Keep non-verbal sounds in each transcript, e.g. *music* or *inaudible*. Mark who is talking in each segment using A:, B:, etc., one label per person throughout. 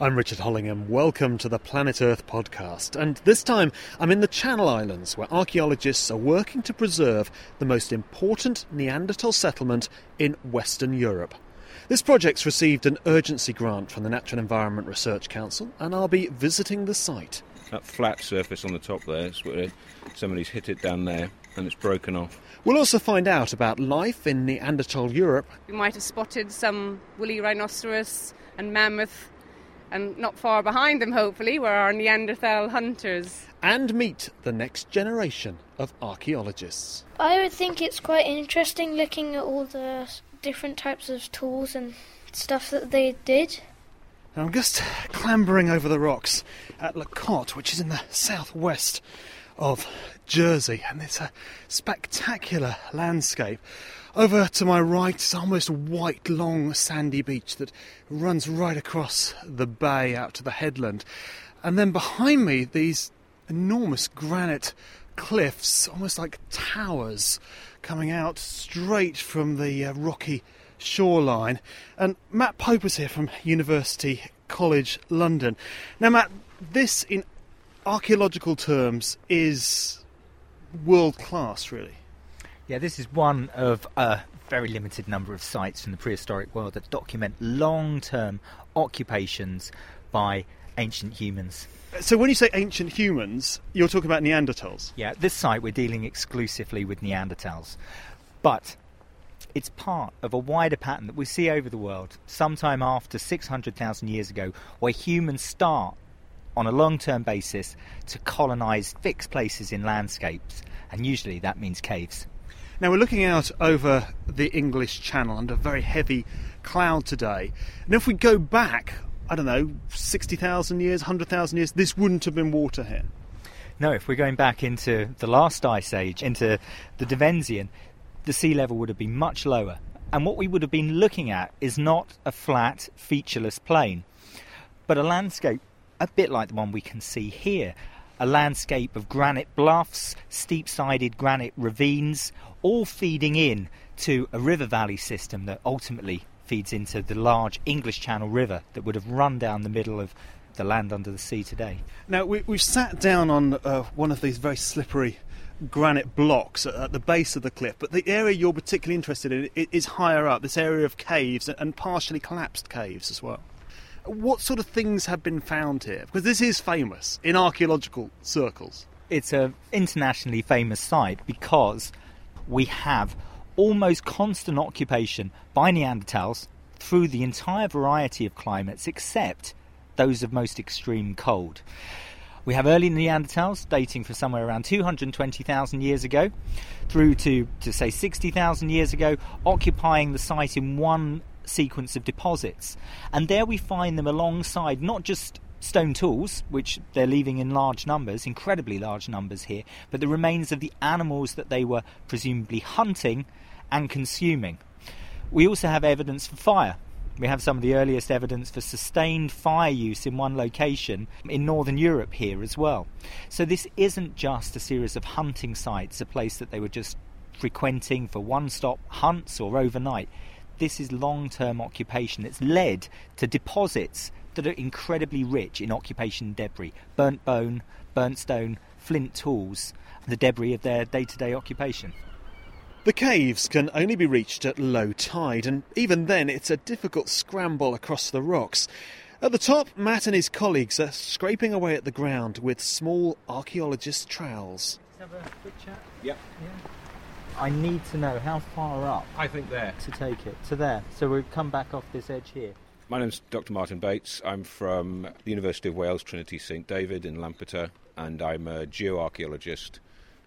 A: I'm Richard Hollingham. Welcome to the Planet Earth podcast. And this time I'm in the Channel Islands where archaeologists are working to preserve the most important Neanderthal settlement in Western Europe. This project's received an urgency grant from the Natural Environment Research Council and I'll be visiting the site.
B: That flat surface on the top there, it's where somebody's hit it down there and it's broken off.
A: We'll also find out about life in Neanderthal Europe
C: We might have spotted some woolly rhinoceros and mammoth, and not far behind them, hopefully, were our Neanderthal hunters.
A: and meet the next generation of archaeologists.
D: I would think it's quite interesting looking at all the different types of tools and stuff that they did.
A: I'm just clambering over the rocks at La Cotte, which is in the southwest of Jersey, and it's a spectacular landscape. Over to my right is almost a white, long, sandy beach that runs right across the bay out to the headland. And then behind me, these enormous granite cliffs, almost like towers, coming out straight from the uh, rocky shoreline. And Matt Pope is here from University College London. Now, Matt, this in archaeological terms is world class, really.
E: Yeah, this is one of a very limited number of sites in the prehistoric world that document long term occupations by ancient humans.
A: So, when you say ancient humans, you're talking about Neanderthals.
E: Yeah, at this site we're dealing exclusively with Neanderthals. But it's part of a wider pattern that we see over the world sometime after 600,000 years ago, where humans start on a long term basis to colonize fixed places in landscapes, and usually that means caves.
A: Now, we're looking out over the English Channel under very heavy cloud today. And if we go back, I don't know, 60,000 years, 100,000 years, this wouldn't have been water here.
E: No, if we're going back into the last ice age, into the Devensian, the sea level would have been much lower. And what we would have been looking at is not a flat, featureless plain, but a landscape a bit like the one we can see here. A landscape of granite bluffs, steep sided granite ravines, all feeding in to a river valley system that ultimately feeds into the large English Channel River that would have run down the middle of the land under the sea today.
A: Now, we, we've sat down on uh, one of these very slippery granite blocks at the base of the cliff, but the area you're particularly interested in is higher up, this area of caves and partially collapsed caves as well. What sort of things have been found here? Because this is famous in archaeological circles.
E: it's an internationally famous site because we have almost constant occupation by Neanderthals through the entire variety of climates except those of most extreme cold. We have early Neanderthals dating from somewhere around 220,000 years ago through to, to say 60,000 years ago, occupying the site in one sequence of deposits. And there we find them alongside not just stone tools, which they're leaving in large numbers, incredibly large numbers here, but the remains of the animals that they were presumably hunting and consuming. We also have evidence for fire. We have some of the earliest evidence for sustained fire use in one location in northern Europe here as well. So this isn't just a series of hunting sites, a place that they were just frequenting for one stop hunts or overnight. This is long term occupation that's led to deposits that are incredibly rich in occupation debris burnt bone, burnt stone, flint tools, the debris of their day to day occupation.
A: The caves can only be reached at low tide, and even then it's a difficult scramble across the rocks. At the top, Matt and his colleagues are scraping away at the ground with small archaeologist trowels.
E: Let's Have a quick chat.
B: Yep.
E: I need to know how far up
B: I think there.
E: to take it. To there. So we'll come back off this edge here.
B: My name's Dr. Martin Bates. I'm from the University of Wales, Trinity St David in Lampeter, and I'm a geoarchaeologist.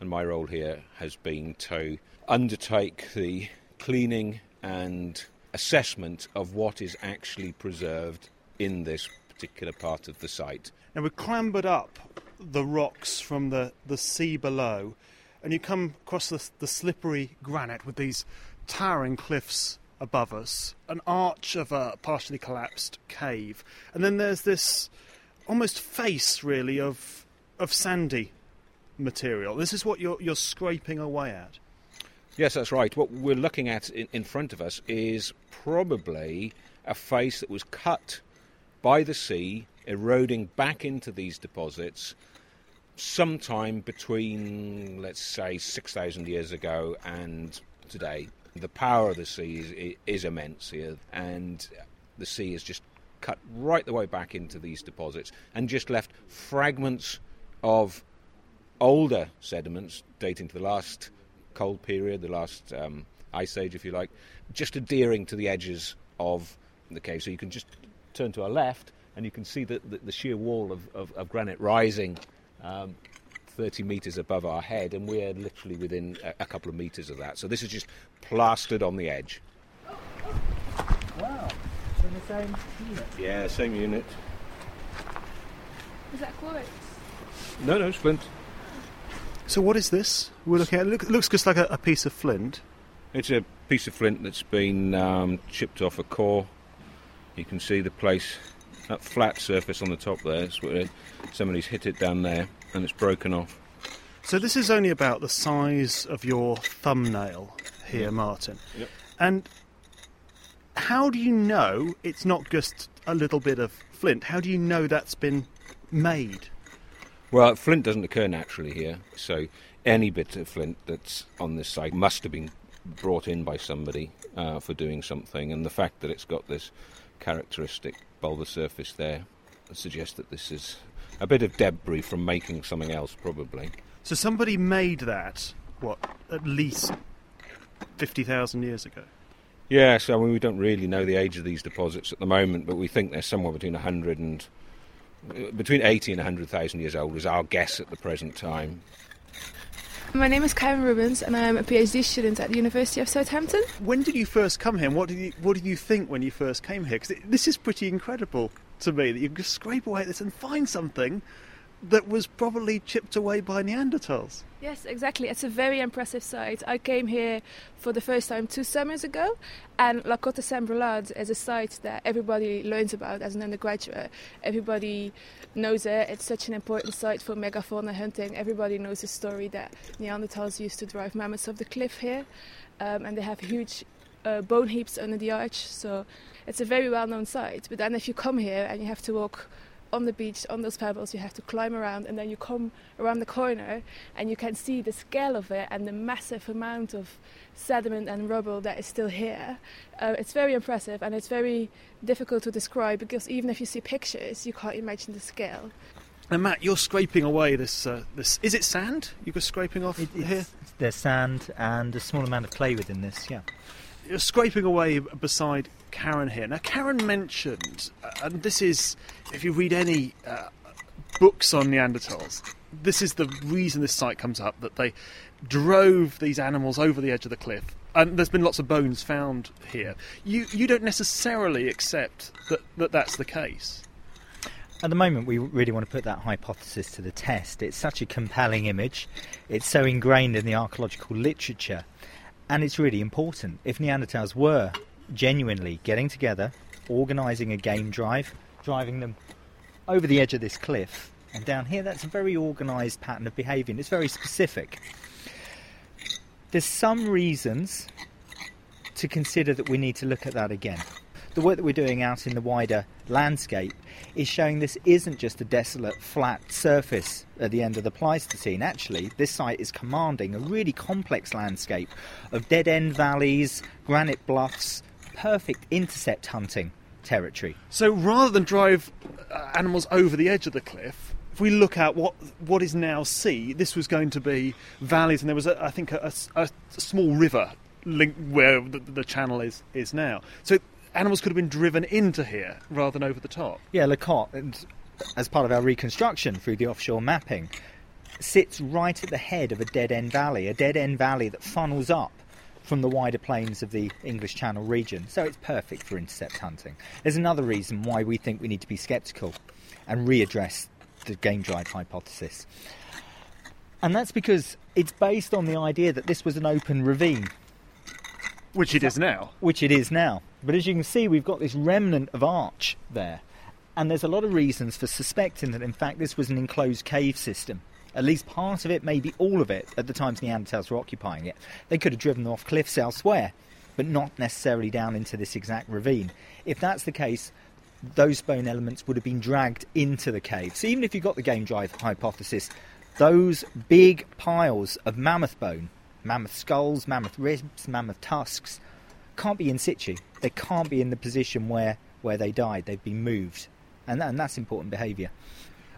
B: And my role here has been to undertake the cleaning and assessment of what is actually preserved in this particular part of the site.
A: Now we've clambered up the rocks from the, the sea below, and you come across the, the slippery granite with these towering cliffs above us, an arch of a partially collapsed cave, and then there's this almost face, really, of of sandy material. This is what you're you're scraping away at.
B: Yes, that's right. What we're looking at in, in front of us is probably a face that was cut by the sea, eroding back into these deposits sometime between, let's say, 6,000 years ago and today. The power of the sea is, is immense here, and the sea has just cut right the way back into these deposits and just left fragments of older sediments dating to the last cold period, the last um, ice age, if you like, just adhering to the edges of the cave. So you can just turn to our left and you can see the, the, the sheer wall of, of, of granite rising um, 30 metres above our head, and we're literally within a, a, couple of metres of that. So this is just plastered on the edge.
E: Wow, from the same unit?
B: Yeah, same unit.
C: Is that quartz?
B: No, no, flint.
A: So what is this? We're looking at. It look, looks just like a, a, piece of flint.
B: It's a piece of flint that's been um, chipped off a core. You can see the place, that flat surface on the top there. It's where somebody's hit it down there, and it's broken off.
A: So this is only about the size of your thumbnail here, Martin.
B: Yep.
A: And how do you know it's not just a little bit of flint? How do you know that's been made?
B: Well, flint doesn't occur naturally here, so any bit of flint that's on this site must have been brought in by somebody uh, for doing something, and the fact that it's got this characteristic bulbar surface there suggests that this is a bit of debris from making something else, probably.
A: So somebody made that, what, at least 50,000 years ago?
B: Yes, I mean, we don't really know the age of these deposits at the moment, but we think they're somewhere between 100 and uh, between 80 and 100,000 years old is our guess at the present time.
F: My name is Karen Ruebens, and I'm a PhD student at the University of Southampton.
A: When did you first come here? And what did you What did you think when you first came here? Because this is pretty incredible to me that you can just scrape away at this and find something that was probably chipped away by Neanderthals.
F: Yes, exactly. It's a very impressive site. I came here for the first time two summers ago, and La Cotte Saint Brelade is a site that everybody learns about as an undergraduate. Everybody knows it. It's such an important site for megafauna hunting. Everybody knows the story that Neanderthals used to drive mammoths off the cliff here, um, and they have huge uh, bone heaps under the arch. So it's a very well-known site. But then if you come here and you have to walk on the beach on those pebbles you have to climb around and then you come around the corner and you can see the scale of it and the massive amount of sediment and rubble that is still here uh, it's very impressive and it's very difficult to describe because even if you see pictures you can't imagine the scale
A: and Matt, you're scraping away this. Uh, this is it sand? You were scraping off
E: it,
A: here.
E: There's sand and a small amount of clay within this. Yeah.
A: You're scraping away beside Karen here. Now, Karen mentioned, uh, and this is, if you read any uh, books on Neanderthals, this is the reason this site comes up that they drove these animals over the edge of the cliff. And there's been lots of bones found here. You you don't necessarily accept that, that that's the case.
E: At the moment, we really want to put that hypothesis to the test. It's such a compelling image. It's so ingrained in the archaeological literature. And it's really important. If Neanderthals were genuinely getting together, organising a game drive, driving them over the edge of this cliff and down here. That's a very organised pattern of behaviour. It's very specific. There's some reasons to consider that we need to look at that again. The work that we're doing out in the wider landscape is showing this isn't just a desolate, flat surface at the end of the Pleistocene. Actually, this site is commanding a really complex landscape of dead end valleys, granite bluffs, perfect intercept hunting territory.
A: So rather than drive uh, animals over the edge of the cliff, if we look at what what is now sea, this was going to be valleys, and there was, a, I think, a, a, a, small river link where the, the, channel is is now. So animals could have been driven into here rather than over the top.
E: Yeah, Le Cotte, and as part of our reconstruction through the offshore mapping, sits right at the head of a dead end valley, a dead end valley that funnels up from the wider plains of the English Channel region, so it's perfect for intercept hunting. There's another reason why we think we need to be sceptical and readdress the game drive hypothesis. And that's because it's based on the idea that this was an open ravine.
A: Which it is now.
E: Which it is now. But as you can see, we've got this remnant of arch there. And there's a lot of reasons for suspecting that, in fact, this was an enclosed cave system at least part of it, maybe all of it, at the times Neanderthals were occupying it. They could have driven them off cliffs elsewhere, but not necessarily down into this exact ravine. If that's the case, those bone elements would have been dragged into the cave. So even if you got the game drive hypothesis, those big piles of mammoth bone, mammoth skulls, mammoth ribs, mammoth tusks, can't be in situ. They can't be in the position where, where they died. They've been moved. And, and that's important behaviour.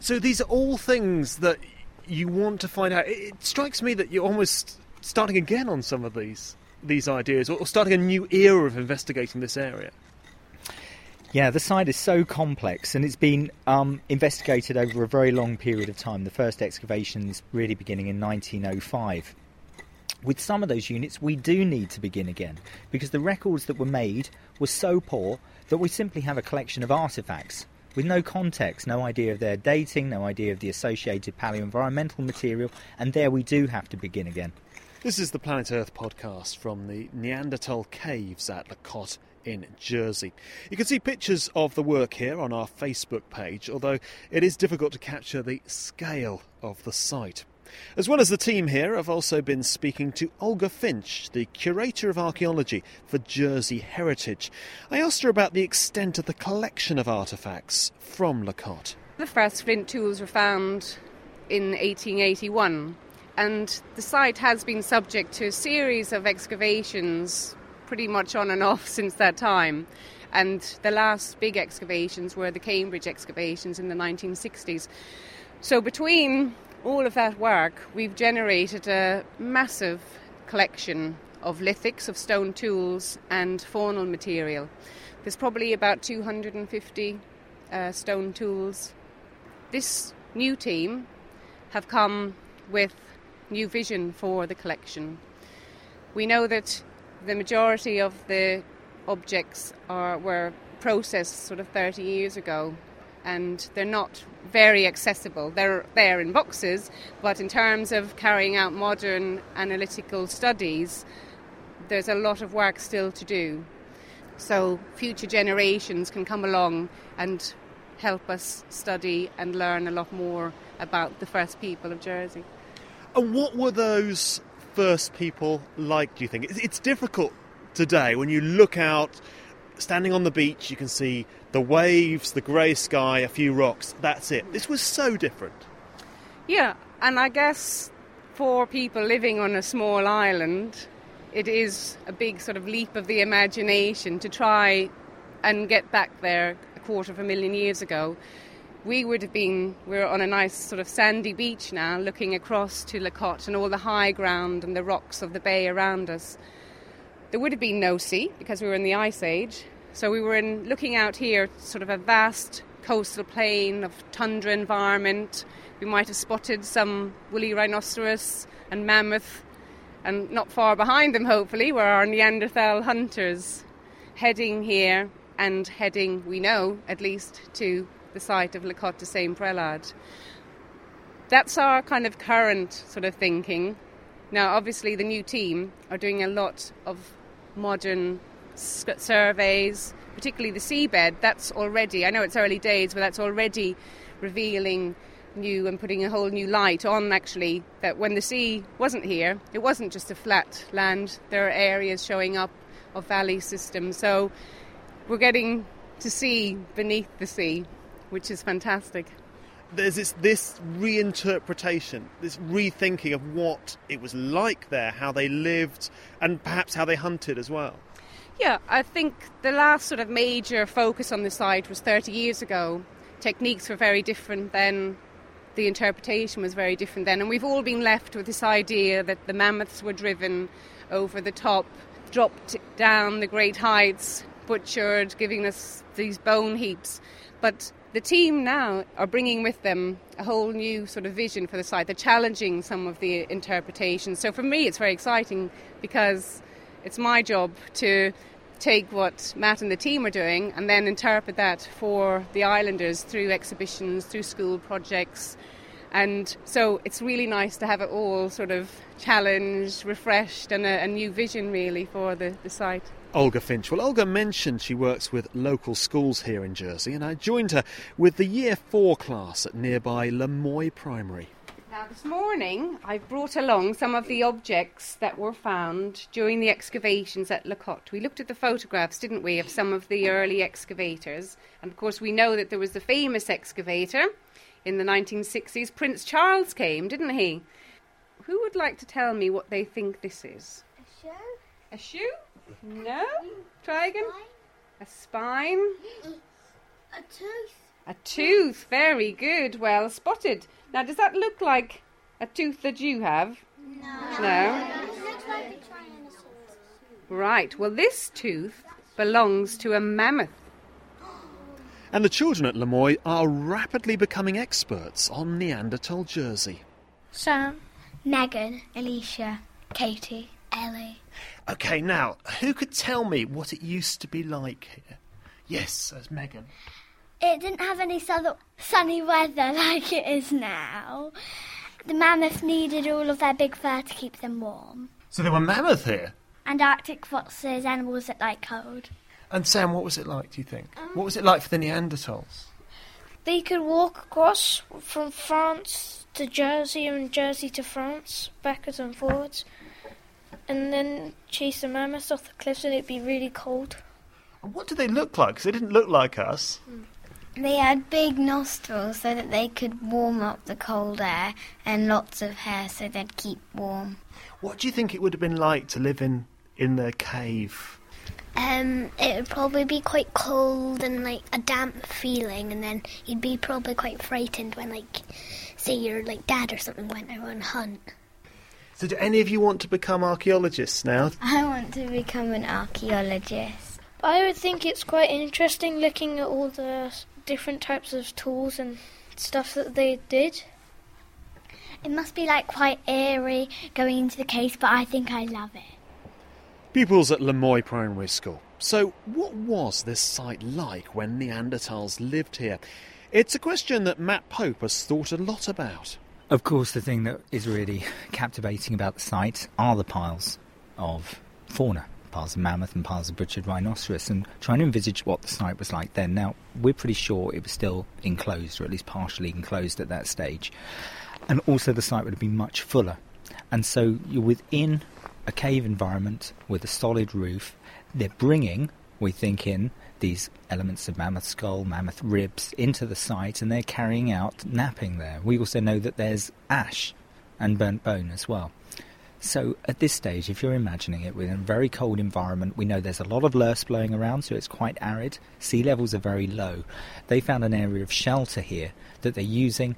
A: So these are all things that you want to find out. It, strikes me that you're almost starting again on some of these these ideas, or, or starting a new era of investigating this area.
E: Yeah, the site is so complex and it's been um, investigated over a very long period of time. The first excavations really beginning in 1905. With some of those units, we do need to begin again because the records that were made were so poor that we simply have a collection of artefacts with no context, no idea of their dating, no idea of the associated paleoenvironmental material, and there we do have to begin again.
A: This is the Planet Earth podcast from the Neanderthal caves at La Cotte in Jersey. You can see pictures of the work here on our Facebook page, although it is difficult to capture the scale of the site. As well as the team here, I've also been speaking to Olga Finch, the Curator of Archaeology for Jersey Heritage. I asked her about the extent of the collection of artefacts from La Cotte.
C: The first flint tools were found in 1881, and the site has been subject to a series of excavations pretty much on and off since that time. And the last big excavations were the Cambridge excavations in the 1960s. So, between all of that work, we've generated a massive collection of lithics, of stone tools, and faunal material. There's probably about 250 uh, stone tools. This new team have come with new vision for the collection. We know that the majority of the objects are were processed sort of 30 years ago and they're not very accessible. They're there in boxes, but in terms of carrying out modern analytical studies, there's a lot of work still to do. So future generations can come along and help us study and learn a lot more about the first people of Jersey.
A: And what were those first people like, do you think? It's difficult today when you look out, standing on the beach, you can see the waves, the grey sky, a few rocks. That's it. This was so different.
C: Yeah, and I guess for people living on a small island, it is a big sort of leap of the imagination to try and get back there a quarter of a million years ago we would have been, we're on a nice sort of sandy beach now, looking across to La Cotte and all the high ground and the rocks of the bay around us. There would have been no sea because we were in the Ice Age. So we were in, looking out here, sort of a vast coastal plain of tundra environment. We might have spotted some woolly rhinoceros and mammoth, and not far behind them, hopefully, were our Neanderthal hunters heading here and heading, we know, at least to the site of de Saint Brelade. That's our kind of current sort of thinking. Now, obviously, the new team are doing a lot of modern surveys, particularly the seabed. That's already, I know it's early days, but that's already revealing new and putting a whole new light on actually that when the sea wasn't here, it wasn't just a flat land. There are areas showing up of valley systems. So we're getting to see beneath the sea which is fantastic.
A: There's this, this reinterpretation, this rethinking of what it was like there, how they lived, and perhaps how they hunted as well.
C: Yeah, I think the last sort of major focus on the site was 30 years ago. Techniques were very different then, the interpretation was very different then, and we've all been left with this idea that the mammoths were driven over the top, dropped down the great heights, butchered, giving us these bone heaps. But the team now are bringing with them a whole new sort of vision for the site. They're challenging some of the interpretations. So for me, it's very exciting because it's my job to take what Matt and the team are doing and then interpret that for the islanders through exhibitions, through school projects. And so it's really nice to have it all sort of challenged, refreshed, and a, a new vision really for the, the site.
A: Olga Finch. Well, Olga mentioned she works with local schools here in Jersey, and I joined her with the Year 4 class at nearby La Moye Primary.
C: Now, this morning I've brought along some of the objects that were found during the excavations at La Cotte. We looked at the photographs, didn't we, of some of the early excavators. And of course, we know that there was the famous excavator in the 1960s. Prince Charles came, didn't he? Who would like to tell me what they think this is?
D: A shoe?
C: A shoe? No? Try again. A spine?
D: A tooth?
C: A tooth. Very good. Well spotted. Now, does that look like a tooth that you have?
D: No.
C: No.
D: Like.
C: Right. Well, this tooth belongs to a mammoth.
A: And the children at La Moye are rapidly becoming experts on Neanderthal Jersey.
D: Sam, Megan, Alicia, Katie, Ellie.
A: Okay, now, who could tell me what it used to be like here? Yes, as Megan.
D: It didn't have any sunny weather *laughs* like it is now. The mammoths needed all of their big fur to keep them warm.
A: So there were mammoth here.
D: And Arctic foxes, animals that like cold.
A: And Sam, what was it like, do you think? Um, what was it like for the Neanderthals?
G: They could walk across from France to Jersey and Jersey to France, backwards and forwards, and then chase the mammoths off the cliffs, and it'd be really cold.
A: What did they look like? Because they didn't look like us.
H: They had big nostrils so that they could warm up the cold air and lots of hair so they'd keep warm.
A: What do you think it would have been like to live in, in their cave?
H: Um, it would probably be quite cold and like a damp feeling, and then you'd be probably quite frightened when, like, say your like dad or something went out on a hunt.
A: So do any of you want to become archaeologists now?
H: I want to become an archaeologist.
G: I would think it's quite interesting looking at all the different types of tools and stuff that they did.
H: It must be like quite eerie going into the case, but I think I love it.
A: Pupils at La Moye Primary School. So, what was this site like when Neanderthals lived here? It's a question that Matt Pope has thought a lot about.
E: Of course, the thing that is really captivating about the site are the piles of fauna, piles of mammoth and piles of butchered rhinoceros, and trying to envisage what the site was like then. Now, we're pretty sure it was still enclosed, or at least partially enclosed at that stage, and also the site would have been much fuller. And so you're within a cave environment with a solid roof. They're bringing, we think, in these elements of mammoth skull, mammoth ribs into the site, and they're carrying out knapping there. We also know that there's ash and burnt bone as well. So at this stage, if you're imagining it within a very cold environment, we know there's a lot of loess blowing around, so it's quite arid. Sea levels are very low. They found an area of shelter here that they're using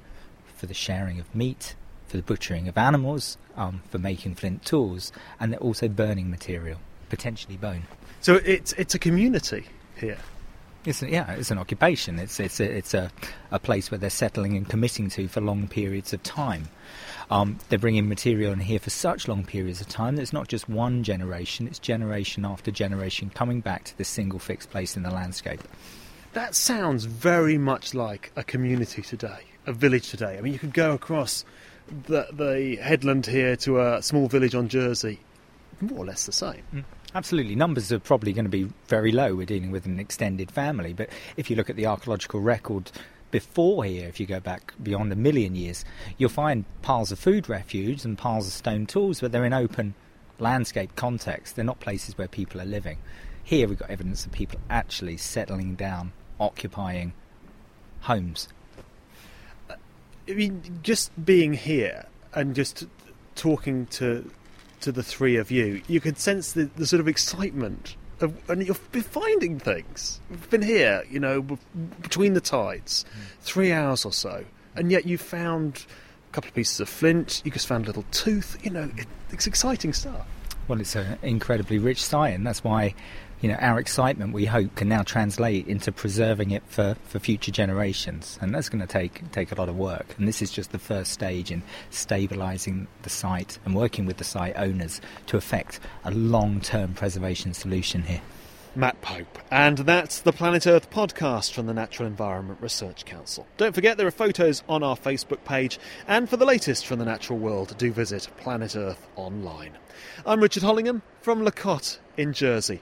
E: for the sharing of meat, for the butchering of animals, um, for making flint tools, and they're also burning material, potentially bone.
A: So it's it's a community here.
E: It's a, yeah, it's an occupation. It's it's a, it's a, a place where they're settling and committing to for long periods of time. Um, they're bringing material in here for such long periods of time that it's not just one generation; it's generation after generation coming back to this single fixed place in the landscape.
A: That sounds very much like a community today, a village today. I mean, you could go across the, the headland here to a small village on Jersey, more or less the same.
E: Mm. Absolutely. Numbers are probably going to be very low. We're dealing with an extended family. But if you look at the archaeological record before here, if you go back beyond a million years, you'll find piles of food refuse and piles of stone tools, but they're in open landscape context. They're not places where people are living. Here we've got evidence of people actually settling down, occupying homes.
A: I mean, just being here and just talking to to the three of you, you could sense the, the sort of excitement of, and been finding things. We've been here, you know, between the tides, three hours or so, and yet you found a couple of pieces of flint. You just found a little tooth. You know, it, it's exciting stuff.
E: Well, it's an incredibly rich site, and that's why, you know, our excitement we hope can now translate into preserving it for, for future generations, and that's going to take take a lot of work. And this is just the first stage in stabilising the site and working with the site owners to effect a long-term preservation solution here.
A: Matt Pope. And that's the Planet Earth podcast from the Natural Environment Research Council. Don't forget there are photos on our Facebook page, and for the latest from the natural world, do visit Planet Earth online. I'm Richard Hollingham from La Cotte in Jersey.